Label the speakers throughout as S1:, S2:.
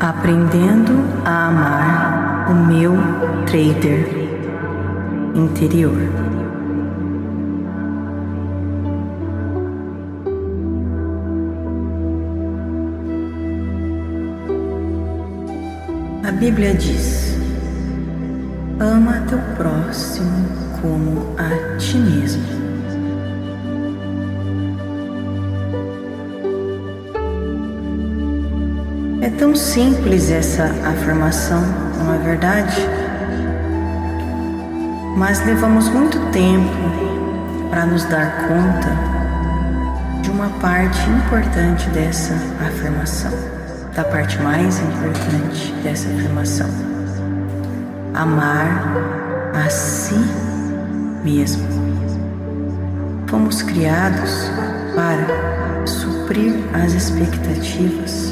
S1: Aprendendo a amar o meu trader interior. A Bíblia diz: ama teu próximo como a ti mesmo. É tão simples essa afirmação, não é verdade? Mas levamos muito tempo para nos dar conta de uma parte importante dessa afirmação, da parte mais importante dessa afirmação: amar a si mesmo. Fomos criados para suprir as expectativas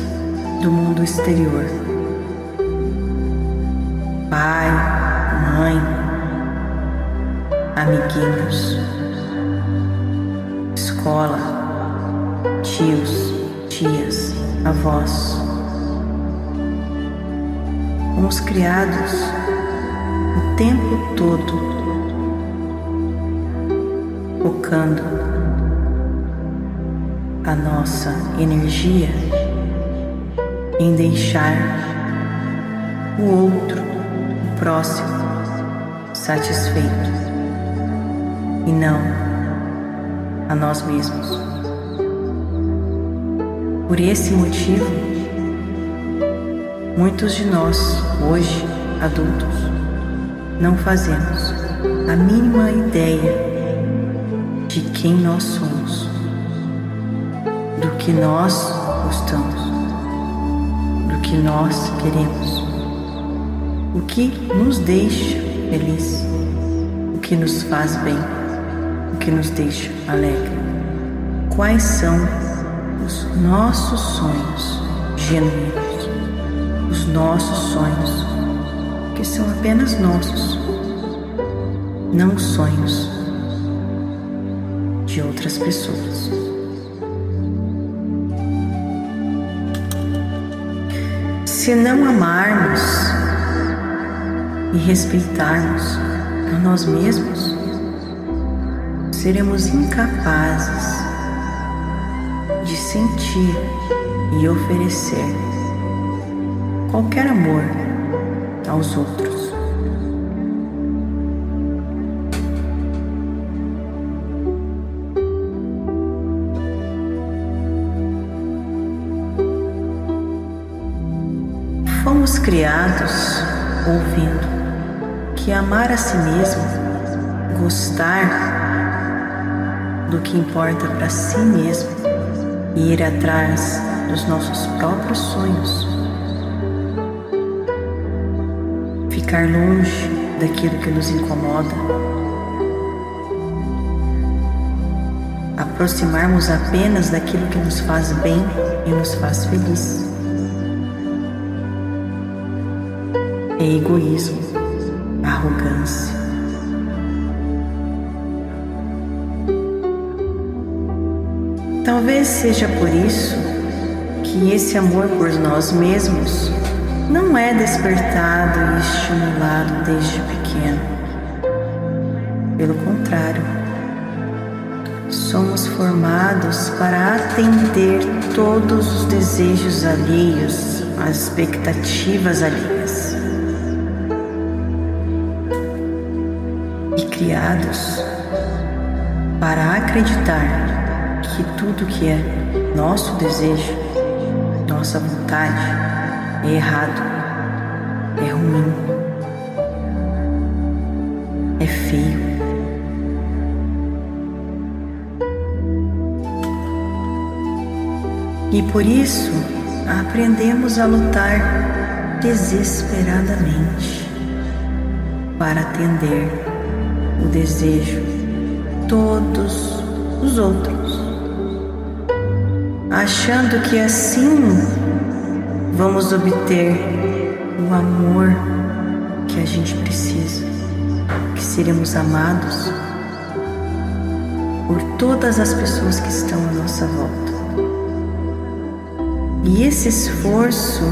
S1: do mundo exterior. Pai, mãe, amiguinhos, escola, tios, tias, avós. Fomos criados o tempo todo focando a nossa energia em deixar o outro, o próximo, satisfeito e não a nós mesmos. Por esse motivo, muitos de nós, hoje adultos, não fazemos a mínima ideia de quem nós somos, do que nós que nós queremos, o que nos deixa feliz, o que nos faz bem, o que nos deixa alegre. Quais são os nossos sonhos genuínos, os nossos sonhos que são apenas nossos, não sonhos de outras pessoas. Se não amarmos e respeitarmos a nós mesmos, seremos incapazes de sentir e oferecer qualquer amor aos outros. Criados ouvindo que amar a si mesmo, gostar do que importa para si mesmo e ir atrás dos nossos próprios sonhos, ficar longe daquilo que nos incomoda, aproximarmos apenas daquilo que nos faz bem e nos faz feliz. É egoísmo, arrogância. Talvez seja por isso que esse amor por nós mesmos não é despertado e estimulado desde pequeno. Pelo contrário, somos formados para atender todos os desejos alheios, as expectativas alheias. Criados para acreditar que tudo que é nosso desejo, nossa vontade, é errado, é ruim, é feio. E por isso aprendemos a lutar desesperadamente para atender o desejo, todos os outros, achando que assim vamos obter o amor que a gente precisa, que seremos amados por todas as pessoas que estão à nossa volta. E esse esforço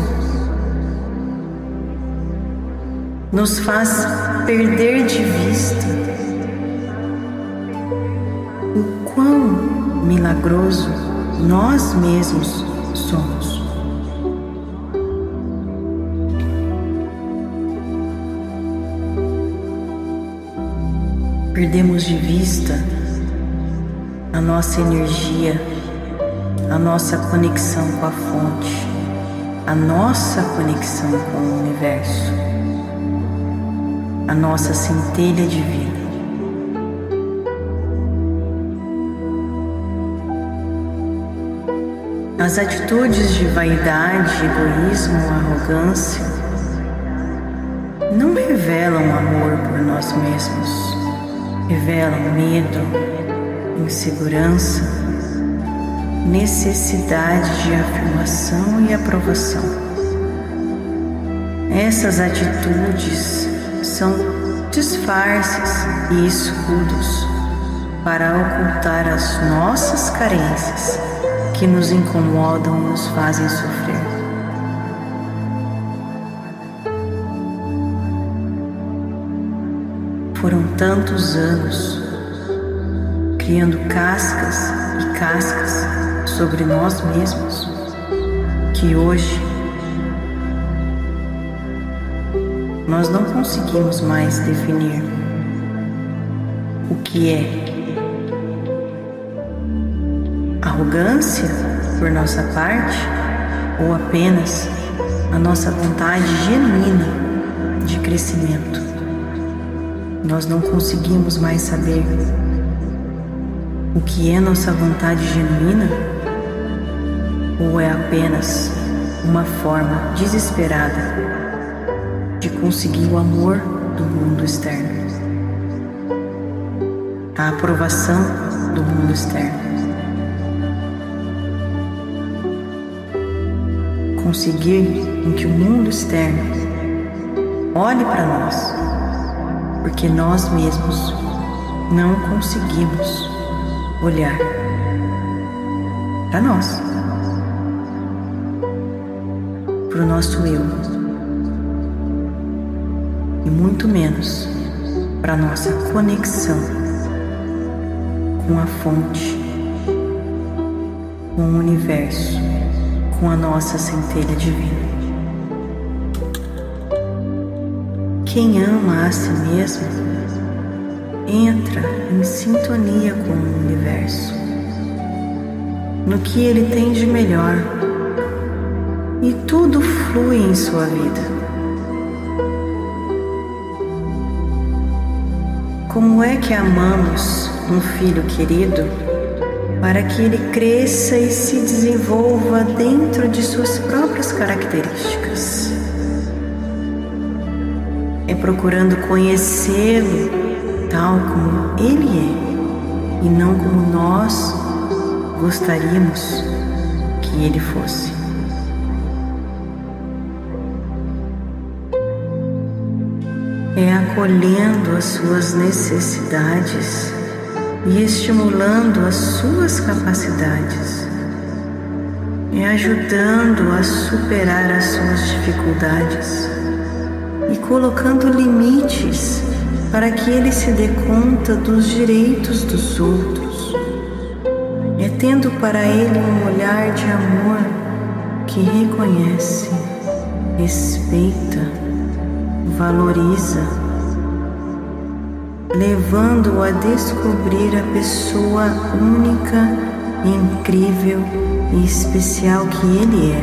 S1: nos faz perder de vista o quão milagroso nós mesmos somos. Perdemos de vista a nossa energia, a nossa conexão com a fonte, a nossa conexão com o universo, a nossa centelha divina. As atitudes de vaidade, egoísmo, arrogância não revelam amor por nós mesmos, revelam medo, insegurança, necessidade de afirmação e aprovação. Essas atitudes são disfarces e escudos para ocultar as nossas carências que nos incomodam e nos fazem sofrer. Foram tantos anos criando cascas e cascas sobre nós mesmos que hoje nós não conseguimos mais definir o que é arrogância por nossa parte ou apenas a nossa vontade genuína de crescimento. Nós não conseguimos mais saber o que é nossa vontade genuína ou é apenas uma forma desesperada de conseguir o amor do mundo externo, a aprovação do mundo externo. conseguir em que o mundo externo olhe para nós, porque nós mesmos não conseguimos olhar para nós, para o nosso eu, e muito menos para nossa conexão com a fonte, com o universo com a nossa centelha divina. Quem ama a si mesmo entra em sintonia com o universo, no que ele tem de melhor, e tudo flui em sua vida. Como é que amamos um filho querido para que ele cresça e se desenvolva dentro de suas próprias características. É procurando conhecê-lo tal como ele é e não como nós gostaríamos que ele fosse. É acolhendo as suas necessidades e estimulando as suas capacidades e ajudando a superar as suas dificuldades e colocando limites para que ele se dê conta dos direitos dos outros. É tendo para ele um olhar de amor que reconhece, respeita, valoriza levando-o a descobrir a pessoa única, incrível e especial que ele é,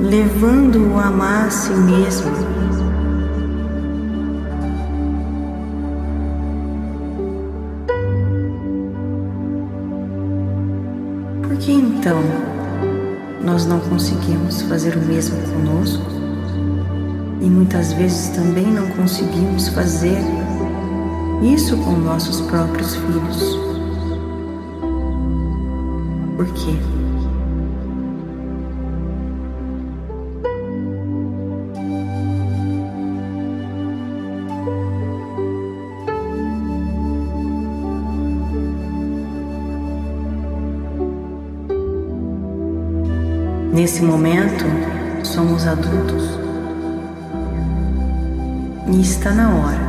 S1: levando-o a amar a si mesmo. Por que então nós não conseguimos fazer o mesmo conosco? E muitas vezes também não conseguimos fazer isso com nossos próprios filhos. Por quê? Nesse momento, somos adultos E está na hora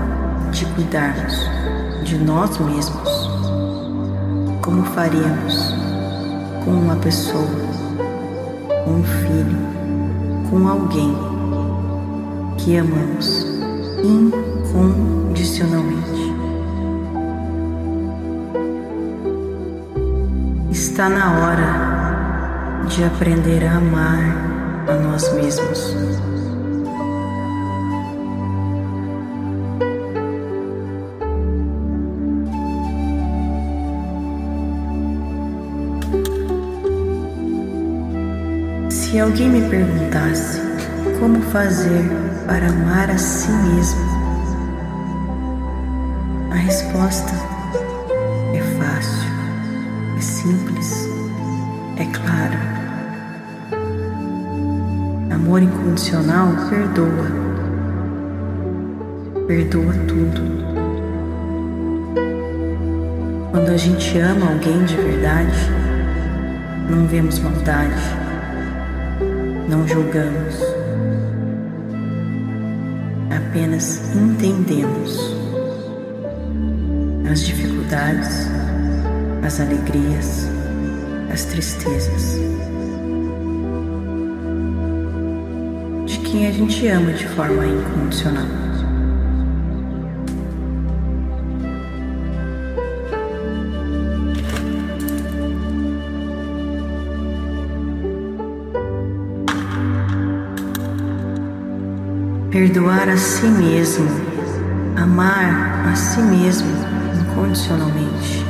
S1: de cuidarmos de nós mesmos, como faríamos com uma pessoa, com um filho, com alguém que amamos incondicionalmente. Está na hora de aprender a amar a nós mesmos. Se alguém me perguntasse como fazer para amar a si mesmo, a resposta é fácil, é simples, é clara. Amor incondicional perdoa, perdoa tudo. Quando a gente ama alguém de verdade, não vemos maldade não julgamos, apenas entendemos as dificuldades, as alegrias, as tristezas de quem a gente ama de forma incondicional. Perdoar a si mesmo, amar a si mesmo incondicionalmente,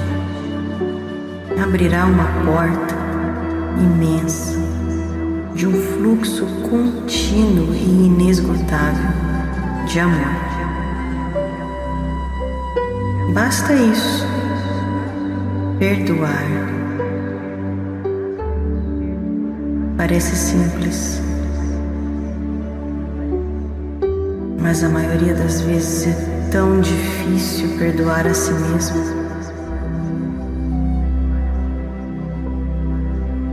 S1: abrirá uma porta imensa de um fluxo contínuo e inesgotável de amor. Basta isso, perdoar. Parece simples mas a maioria das vezes é tão difícil perdoar a si mesmo.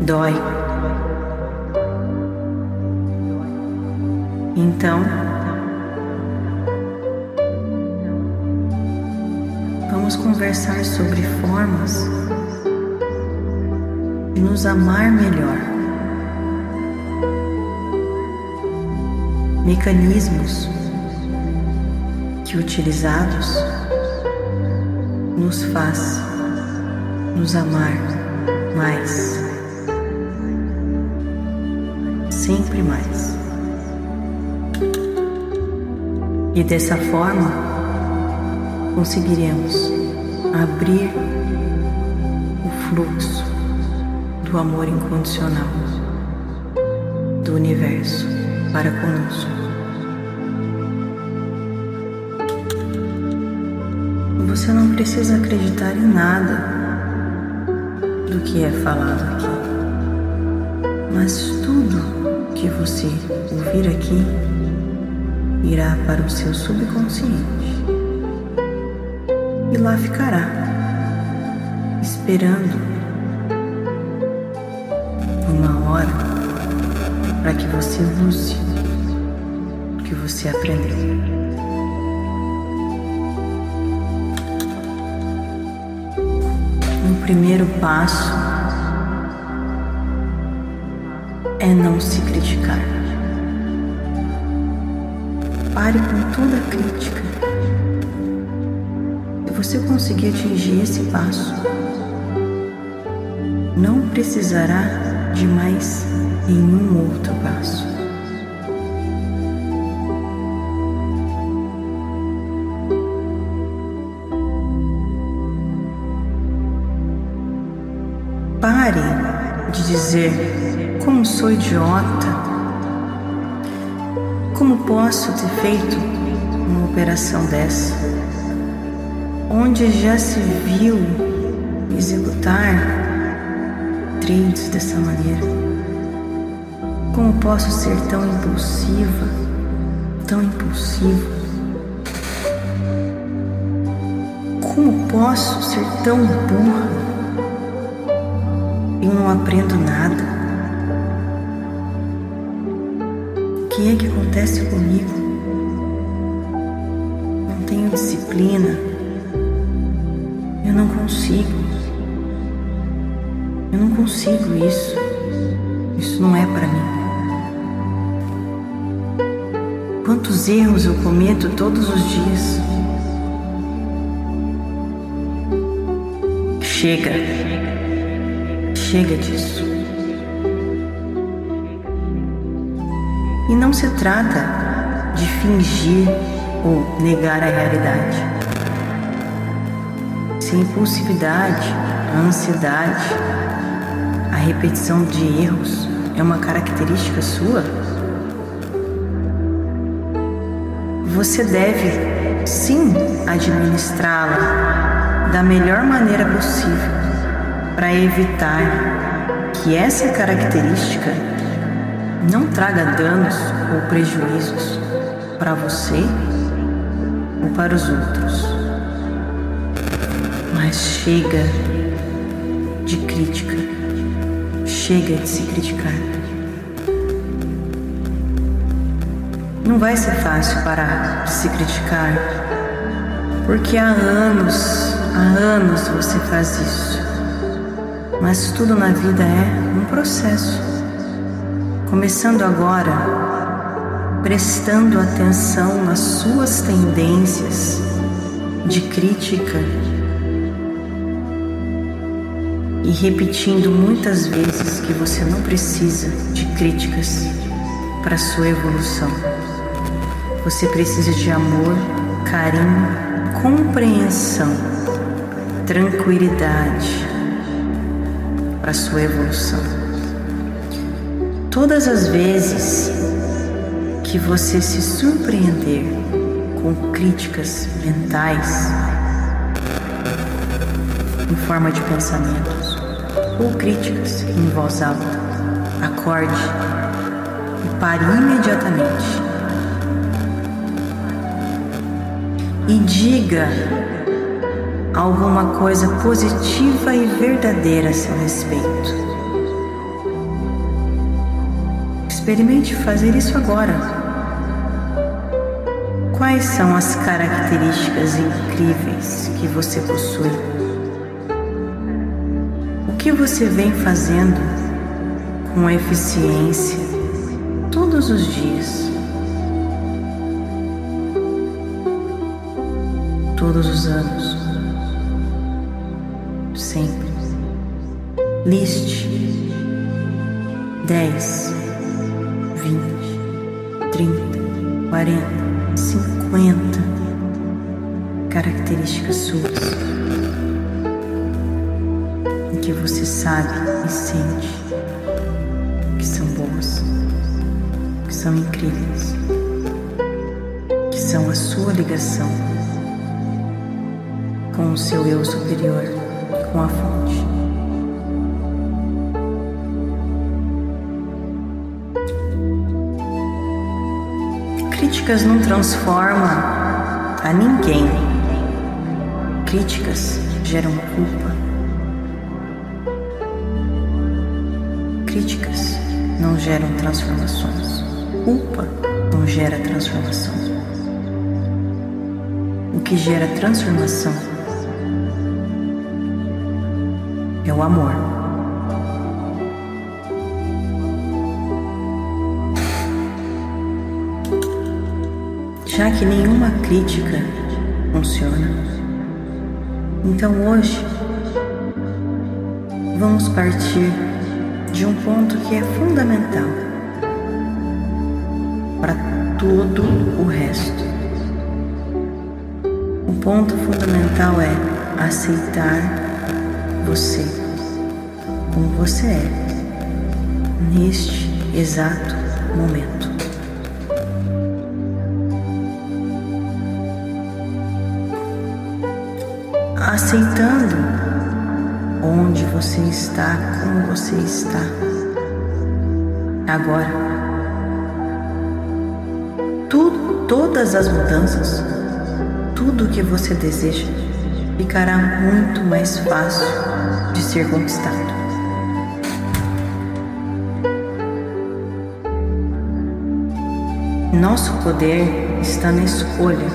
S1: Dói. Então, vamos conversar sobre formas de nos amar melhor. Mecanismos que utilizados nos faz nos amar mais, sempre mais. E dessa forma conseguiremos abrir o fluxo do amor incondicional do universo para conosco. Você não precisa acreditar em nada do que é falado aqui, mas tudo que você ouvir aqui irá para o seu subconsciente e lá ficará, esperando uma hora para que você use o que você aprendeu. Primeiro passo é não se criticar. Pare com toda crítica. Se você conseguir atingir esse passo, não precisará de mais nenhum outro passo. Dizer como sou idiota. Como posso ter feito uma operação dessa? Onde já se viu executar trades dessa maneira? Como posso ser tão impulsiva, tão impulsivo? Como posso ser tão burra? Não aprendo nada. O que é que acontece comigo? disciplina, eu não consigo. Eu não consigo isso. Isso não é para mim. Quantos erros eu cometo todos os dias. Chega. Chega disso. E não se trata de fingir ou negar a realidade. Se a impulsividade, a ansiedade, a repetição de erros é uma característica sua, você deve sim administrá-la da melhor maneira possível para evitar que essa característica não traga danos ou prejuízos para você ou para os outros. Mas chega de crítica, chega de se criticar. Não vai ser fácil parar de se criticar, porque há anos, há anos você faz isso. Mas tudo na vida é um processo. Começando agora, prestando atenção nas suas tendências de crítica e repetindo muitas vezes que você não precisa de críticas para sua evolução. Você precisa de amor, carinho, compreensão, tranquilidade para sua evolução. Todas as vezes que você se surpreender com críticas mentais em forma de pensamentos ou críticas em voz alta, acorde e pare imediatamente e diga alguma coisa positiva e verdadeira a seu respeito. Experimente fazer isso agora. Quais são as características incríveis que você possui? O que você vem fazendo com eficiência todos os dias? todos os anos. Liste. 10, 20, 30, 40, 50 características suas. Em que você sabe e sente que são boas, que são incríveis, que são a sua ligação com o seu eu superior, com a fonte. Críticas não transformam a ninguém. Críticas geram culpa. Críticas não geram transformações. Culpa não gera transformação. O que gera transformação é o amor. Que nenhuma crítica funciona, então hoje vamos partir de um ponto que é fundamental para todo o resto. O ponto fundamental é aceitar você como você é neste exato momento. Aceitando onde você está, como você está. Agora, tudo, todas as mudanças, tudo o que você deseja ficará muito mais fácil de ser conquistado. Nosso poder está na escolha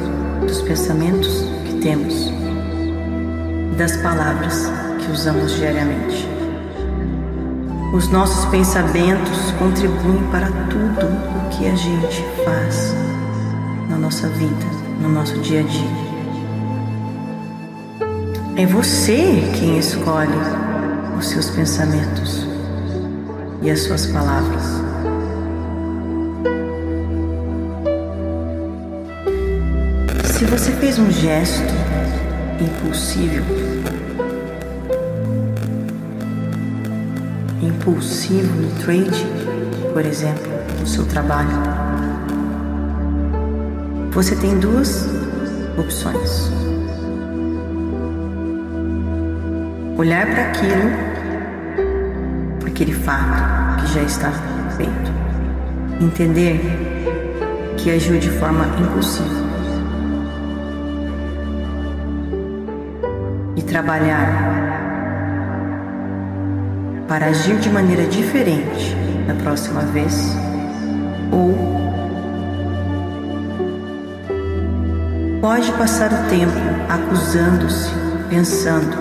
S1: dos pensamentos que temos das palavras que usamos diariamente. Os nossos pensamentos contribuem para tudo o que a gente faz na nossa vida, no nosso dia a dia. É você quem escolhe os seus pensamentos e as suas palavras. Se você fez um gesto impulsivo, impulsivo no trade, por exemplo, no seu trabalho, você tem duas opções. Olhar para aquilo, aquele fato que já está feito, entender que agiu de forma impulsiva trabalhar para agir de maneira diferente da próxima vez ou pode passar o tempo acusando-se, pensando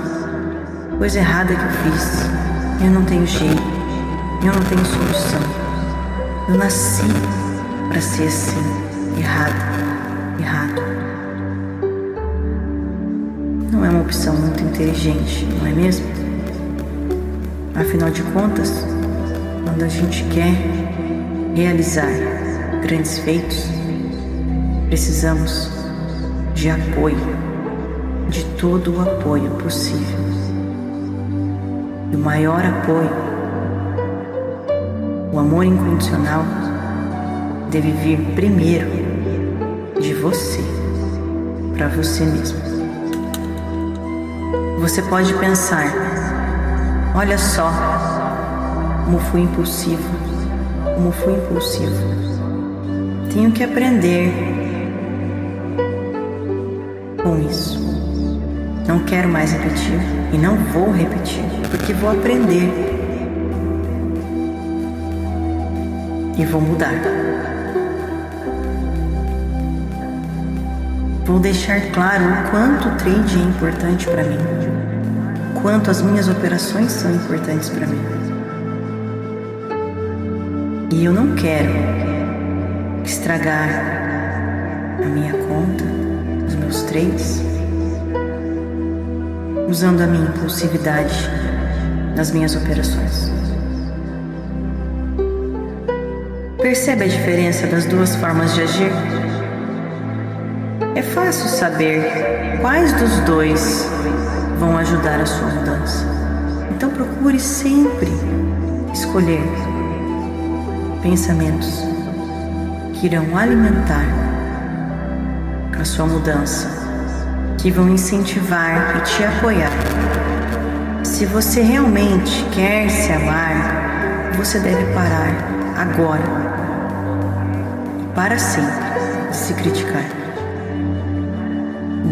S1: coisa errada que eu fiz, eu não tenho jeito, eu não tenho solução, eu nasci para ser assim, errado, errado opção muito inteligente, não é mesmo? Afinal de contas, quando a gente quer realizar grandes feitos, precisamos de apoio, de todo o apoio possível. E o maior apoio, o amor incondicional, deve vir primeiro de você, para você mesmo. Você pode pensar: olha só, como fui impulsivo, como fui impulsivo. Tenho que aprender com isso. Não quero mais repetir e não vou repetir, porque vou aprender e vou mudar. Vou deixar claro o quanto o trade é importante para mim, quanto as minhas operações são importantes para mim. E eu não quero estragar a minha conta, os meus trades, usando a minha impulsividade nas minhas operações. Percebe a diferença das duas formas de agir? É fácil saber quais dos dois vão ajudar a sua mudança. Então procure sempre escolher pensamentos que irão alimentar a sua mudança, que vão incentivar e te apoiar. Se você realmente quer se amar, você deve parar agora para sempre de se criticar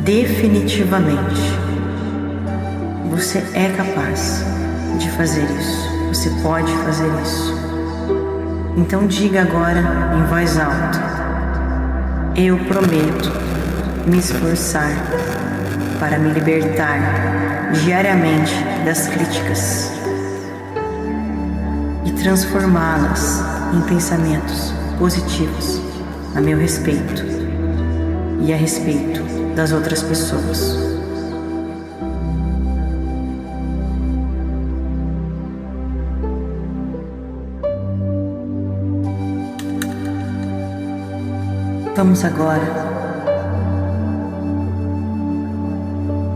S1: definitivamente. Você é capaz de fazer isso. Você pode fazer isso. Então diga agora em voz alta: Eu prometo me esforçar para me libertar diariamente das críticas e transformá-las em pensamentos positivos a meu respeito e a respeito das outras pessoas. Vamos agora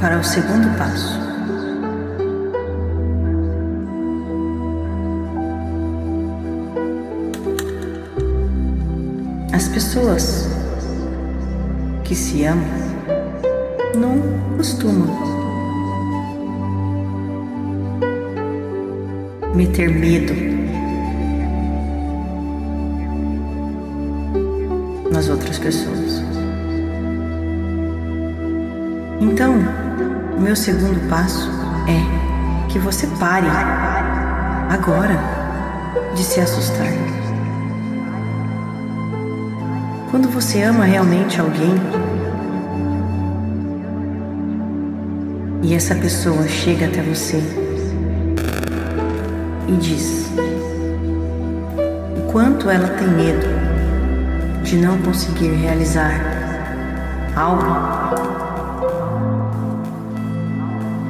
S1: para o segundo passo. As pessoas que se amam não costuma meter medo nas outras pessoas. Então, o meu segundo passo é que você pare agora de se assustar. Quando você ama realmente alguém, e essa pessoa chega até você e diz o quanto ela tem medo de não conseguir realizar algo,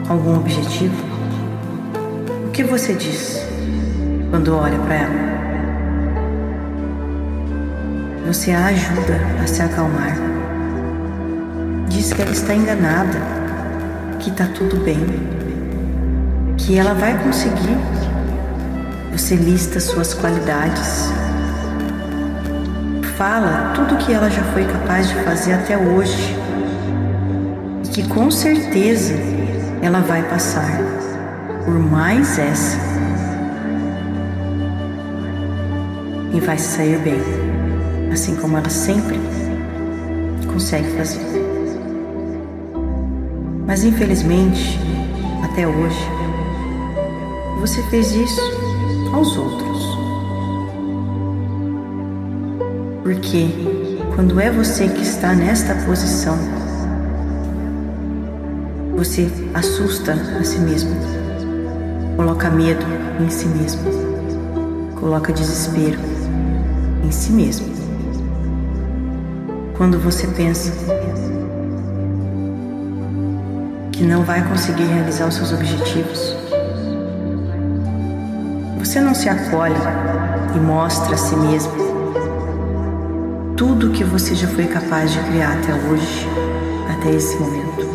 S1: algum objetivo, o que você diz quando olha para ela? Você a ajuda a se acalmar. Diz que ela está enganada que está tudo bem, que ela vai conseguir. Você lista suas qualidades, fala tudo que ela já foi capaz de fazer até hoje e que com certeza ela vai passar por mais essa e vai sair bem, assim como ela sempre consegue fazer. Mas infelizmente, até hoje, você fez isso aos outros. Porque quando é você que está nesta posição, você assusta a si mesmo, coloca medo em si mesmo, coloca desespero em si mesmo. Quando você pensa que não vai conseguir realizar os seus objetivos. Você não se acolhe e mostra a si mesmo tudo que você já foi capaz de criar até hoje, até esse momento.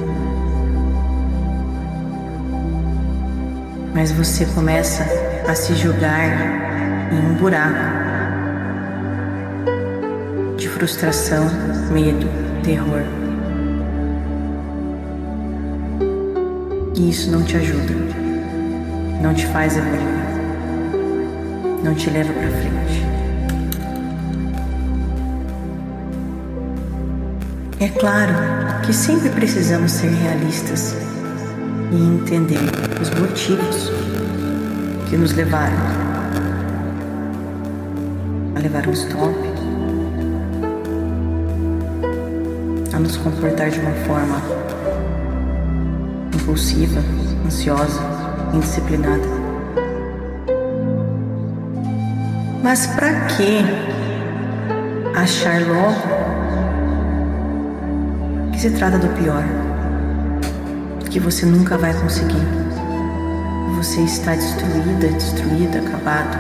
S1: Mas você começa a se jogar em um buraco de frustração, medo, terror. E isso não te ajuda, não te faz evoluir, não te leva para frente. É claro que sempre precisamos ser realistas e entender os motivos que nos levaram a levar um stop, a nos comportar de uma forma impulsiva, ansiosa, indisciplinada. Mas para que achar logo que se trata do pior? Que você nunca vai conseguir. Você está destruída, destruída, acabado.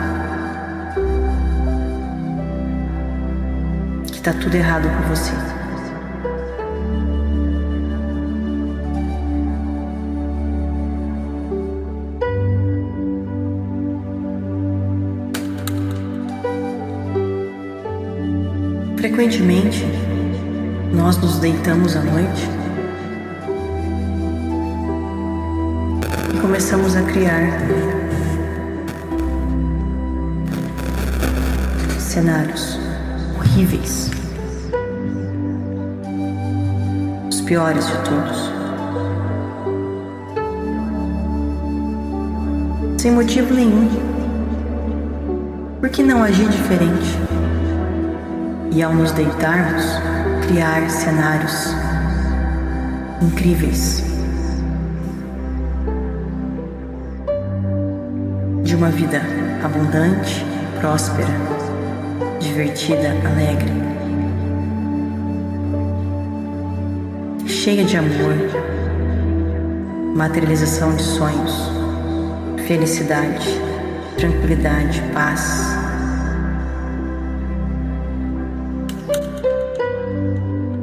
S1: Que está tudo errado com você. Frequentemente, nós nos deitamos à noite e começamos a criar cenários horríveis, os piores de todos. Sem motivo nenhum. Por que não agir diferente? e, ao nos deitarmos, criar cenários incríveis de uma vida abundante, próspera, divertida, alegre, cheia de amor, materialização de sonhos, felicidade, tranquilidade, paz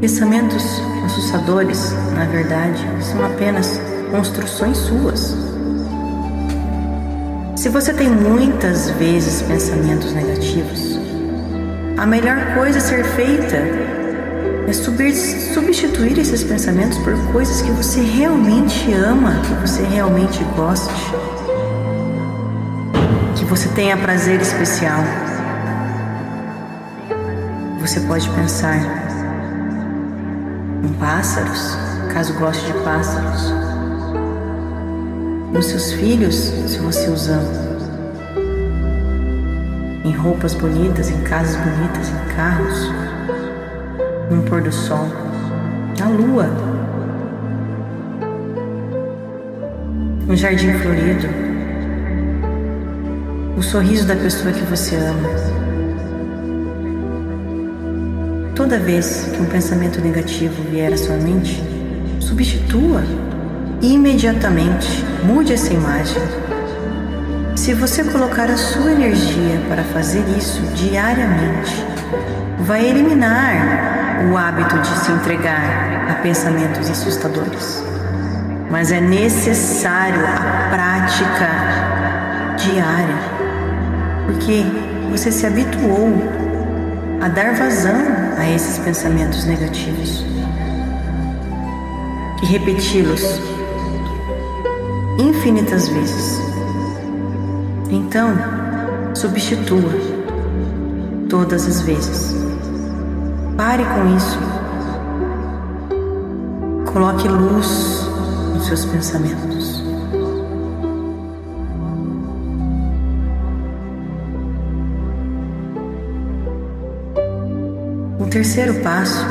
S1: Pensamentos assustadores, na verdade, são apenas construções suas. Se você tem muitas vezes pensamentos negativos, a melhor coisa a ser feita é substituir esses pensamentos por coisas que você realmente ama, que você realmente goste, que você tenha prazer especial. Você pode pensar pássaros, caso goste de pássaros, nos seus filhos, se você os ama, em roupas bonitas, em casas bonitas, em carros, no pôr do sol, na lua. um jardim florido, o sorriso da pessoa que você ama. Toda vez que um pensamento negativo vier à sua mente, substitua imediatamente, mude essa imagem. Se você colocar a sua energia para fazer isso diariamente, vai eliminar o hábito de se entregar a pensamentos assustadores. Mas é necessário a prática diária, porque você se habituou a dar vazão a esses pensamentos negativos e repeti-los infinitas vezes. Então, substitua todas as vezes. Pare com isso. Coloque luz nos seus pensamentos. Terceiro passo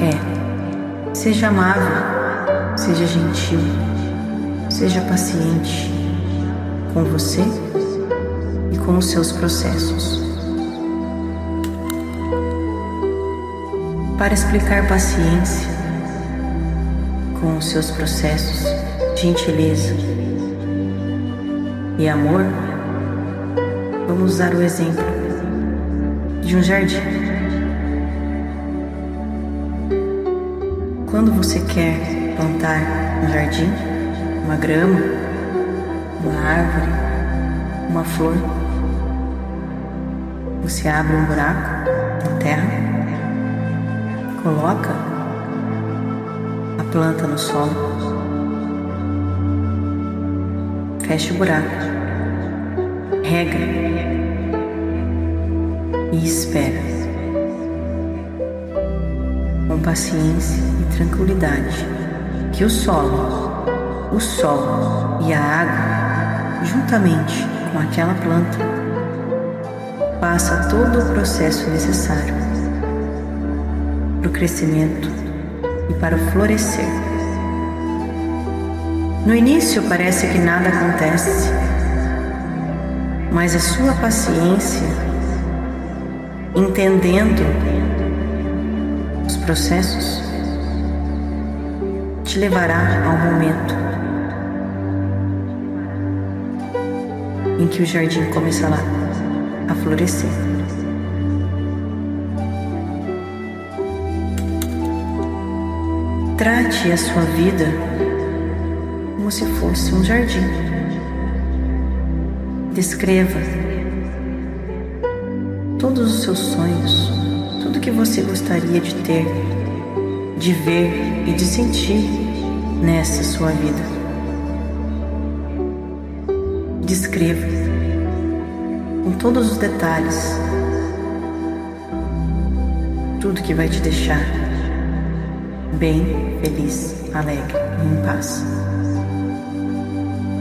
S1: é: seja amável, seja gentil, seja paciente com você e com os seus processos. Para explicar paciência com os seus processos, gentileza e amor, vamos usar o exemplo de um jardim. Quando você quer plantar um jardim, uma grama, uma árvore, uma flor, você abre um buraco na terra Coloca a planta no solo. Fecha o buraco. Rega. E espera. Com paciência tranquilidade que o solo, o sol e a água, juntamente com aquela planta, passa todo o processo necessário para o crescimento e para o florescer. No início parece que nada acontece, mas a sua paciência, entendendo os processos, te levará ao momento em que o jardim começará a florescer. Trate a sua vida como se fosse um jardim. Descreva todos os seus sonhos, tudo que você gostaria de ter, de ver e de sentir nessa sua vida. Descreva com todos os detalhes tudo que vai te deixar bem, feliz, alegre e em paz.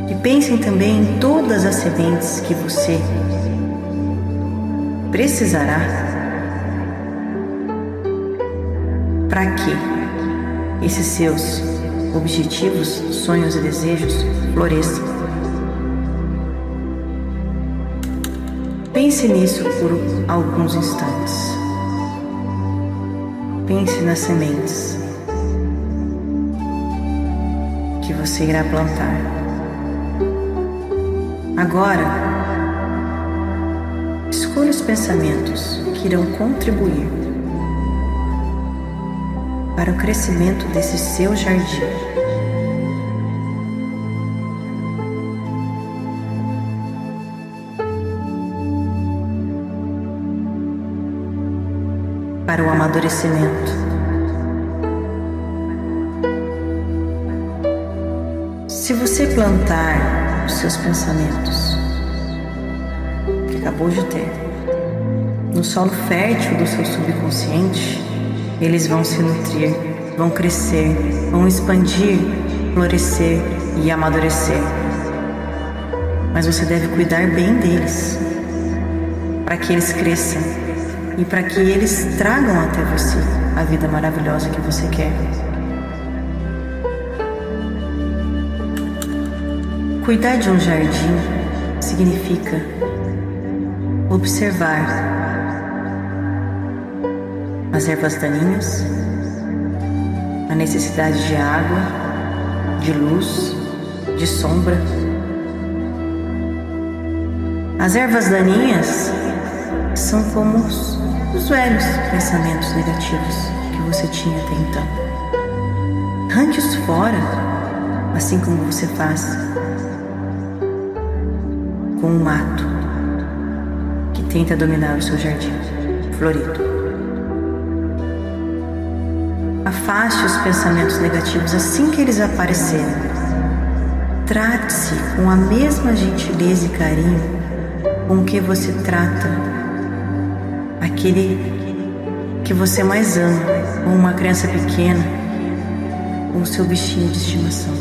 S1: E pensem também em todas as sementes que você precisará para que esses seus objetivos, sonhos e desejos floresçam. Pense nisso por alguns instantes. Pense nas sementes. que você irá plantar. Agora, escolha os pensamentos que irão contribuir para o crescimento desse seu jardim. Para o amadurecimento. Se você plantar os seus pensamentos, que acabou de ter, no solo fértil do seu subconsciente, eles vão se nutrir, vão crescer, vão expandir, florescer e amadurecer. Mas você deve cuidar bem deles, para que eles cresçam e para que eles tragam até você a vida maravilhosa que você quer. Cuidar de um jardim significa observar as ervas daninhas, a necessidade de água, de luz, de sombra. As ervas daninhas são como os, os velhos pensamentos negativos que você tinha até então. Arranque-os fora, assim como você faz com o mato que tenta dominar o seu jardim florido. Afaste os pensamentos negativos assim que eles aparecerem. Trate-se com a mesma gentileza e carinho com que você trata aquele que você mais ama, ou uma criança pequena, ou seu bichinho de estimação.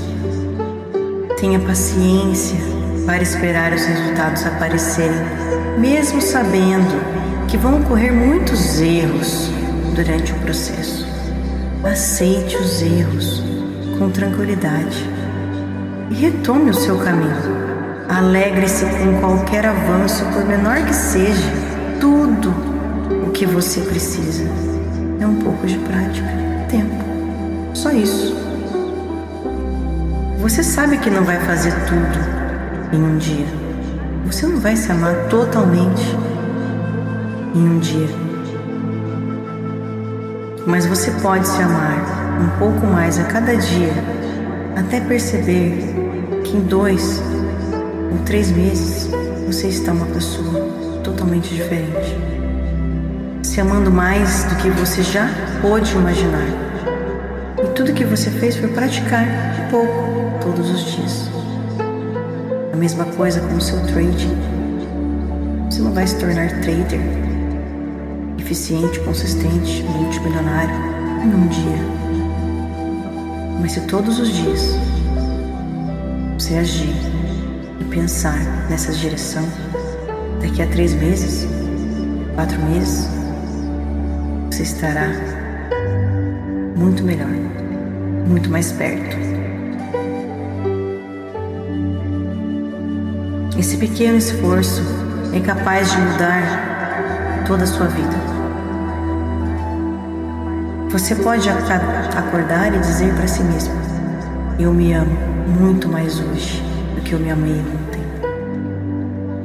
S1: Tenha paciência para esperar os resultados aparecerem, mesmo sabendo que vão ocorrer muitos erros durante o processo. Aceite os erros com tranquilidade e retome o seu caminho. Alegre-se com qualquer avanço, por menor que seja. Tudo o que você precisa é um pouco de prática, tempo. Só isso. Você sabe que não vai fazer tudo em um dia. Você não vai se amar totalmente em um dia mas você pode se amar um pouco mais a cada dia, até perceber que em dois ou três meses você está uma pessoa totalmente diferente, se amando mais do que você já pôde imaginar. E tudo que você fez foi praticar de pouco todos os dias. A mesma coisa com o seu trading. Você não vai se tornar trader eficiente, consistente, multimilionário em um dia. Mas se todos os dias você agir e pensar nessa direção, daqui a três meses, quatro meses, você estará muito melhor, muito mais perto. Esse pequeno esforço é capaz de mudar toda a sua vida. Você pode acordar e dizer para si mesmo: Eu me amo muito mais hoje do que eu me amei ontem.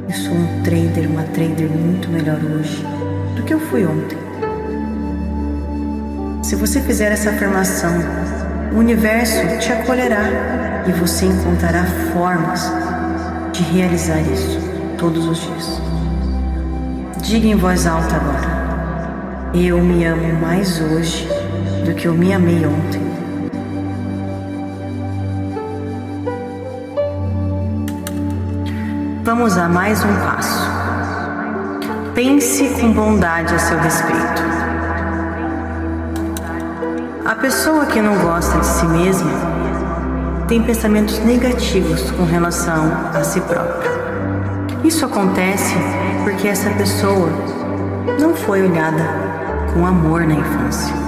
S1: Eu sou um trader, uma trader muito melhor hoje do que eu fui ontem. Se você fizer essa afirmação, o universo te acolherá e você encontrará formas de realizar isso todos os dias. Diga em voz alta agora. Eu me amo mais hoje do que eu me amei ontem. Vamos a mais um passo. Pense com bondade a seu respeito. A pessoa que não gosta de si mesma tem pensamentos negativos com relação a si própria. Isso acontece porque essa pessoa não foi olhada com amor na infância.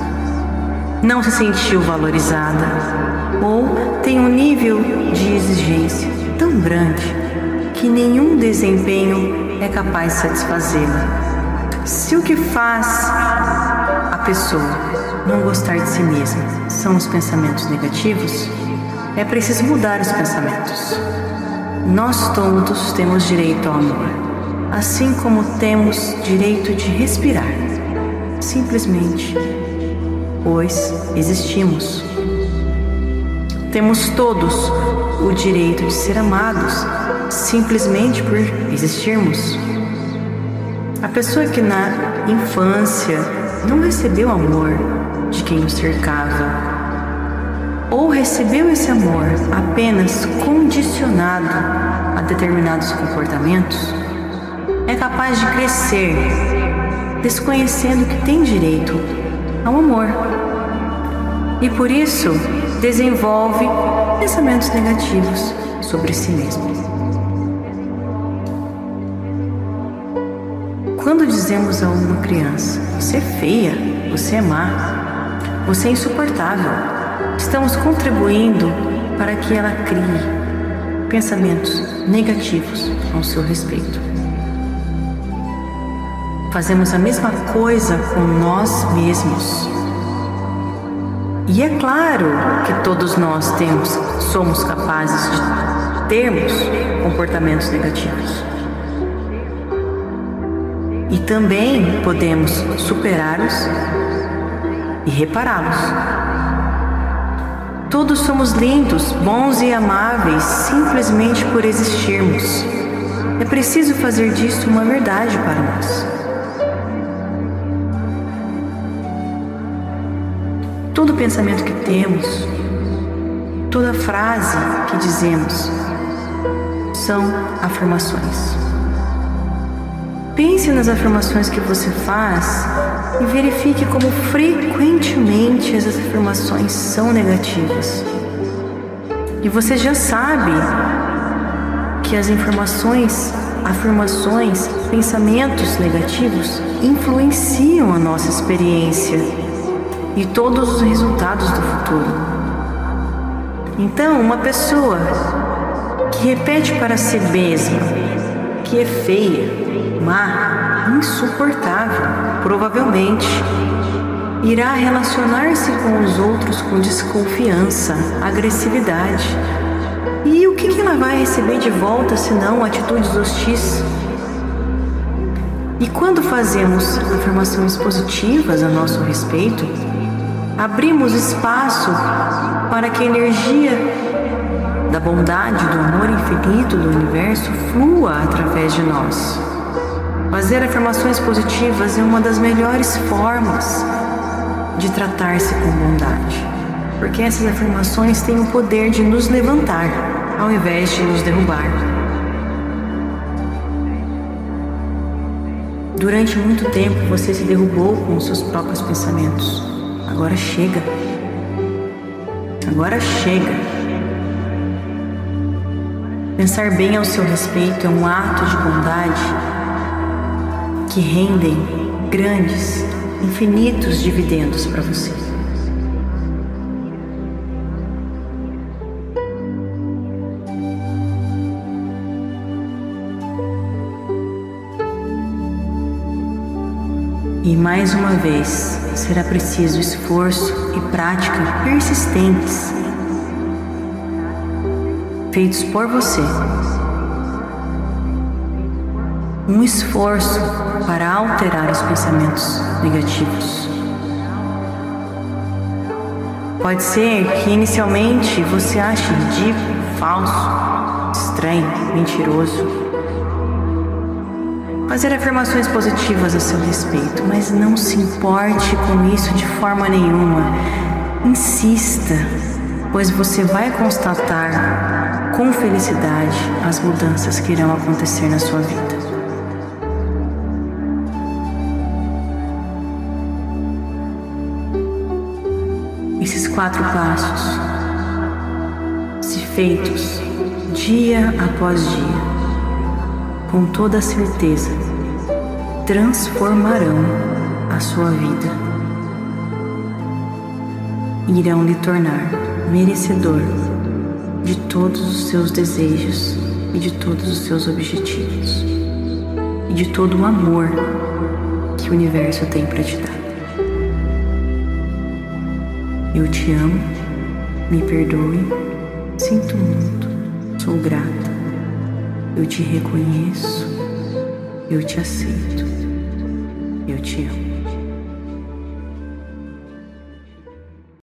S1: Não se sentiu valorizada ou tem um nível de exigência tão grande que nenhum desempenho é capaz de satisfazê-la. Se o que faz a pessoa não gostar de si mesma são os pensamentos negativos, é preciso mudar os pensamentos. Nós todos temos direito ao amor, assim como temos direito de respirar simplesmente pois existimos. Temos todos o direito de ser amados simplesmente por existirmos. A pessoa que na infância não recebeu amor de quem o cercava, ou recebeu esse amor apenas condicionado a determinados comportamentos, é capaz de crescer desconhecendo que tem direito ao amor. E por isso desenvolve pensamentos negativos sobre si mesmo. Quando dizemos a uma criança, você é feia, você é má, você é insuportável, estamos contribuindo para que ela crie pensamentos negativos ao seu respeito. Fazemos a mesma coisa com nós mesmos. E é claro que todos nós temos, somos capazes de termos comportamentos negativos. E também podemos superá-los e repará-los. Todos somos lindos, bons e amáveis simplesmente por existirmos. É preciso fazer disso uma verdade para nós. Todo pensamento que temos, toda frase que dizemos são afirmações. Pense nas afirmações que você faz e verifique como frequentemente essas afirmações são negativas. E você já sabe que as informações, afirmações, pensamentos negativos influenciam a nossa experiência e todos os resultados do futuro. Então, uma pessoa que repete para si mesma que é feia, má, insuportável, provavelmente irá relacionar-se com os outros com desconfiança, agressividade. E o que ela vai receber de volta senão atitudes hostis? E quando fazemos afirmações positivas a nosso respeito, abrimos espaço para que a energia da bondade, do amor infinito do universo flua através de nós. Fazer afirmações positivas é uma das melhores formas de tratar-se com bondade, porque essas afirmações têm o poder de nos levantar ao invés de nos derrubar. Durante muito tempo você se derrubou com os seus próprios pensamentos. Agora chega. Agora chega. Pensar bem ao seu respeito é um ato de bondade que rendem grandes, infinitos dividendos para você. E mais uma vez será preciso esforço e prática persistentes, feitos por você um esforço para alterar os pensamentos negativos. Pode ser que inicialmente você ache ridículo, falso, estranho, mentiroso. Fazer afirmações positivas a seu respeito, mas não se importe com isso de forma nenhuma. Insista, pois você vai constatar com felicidade as mudanças que irão acontecer na sua vida. Esses quatro passos, se feitos dia após dia, com toda certeza, transformarão a sua vida. Irão lhe tornar merecedor de todos os seus desejos e de todos os seus objetivos e de todo o amor que o universo tem para te dar. Eu te amo, me perdoe, sinto muito, sou grata, eu te reconheço, eu te aceito, eu te amo.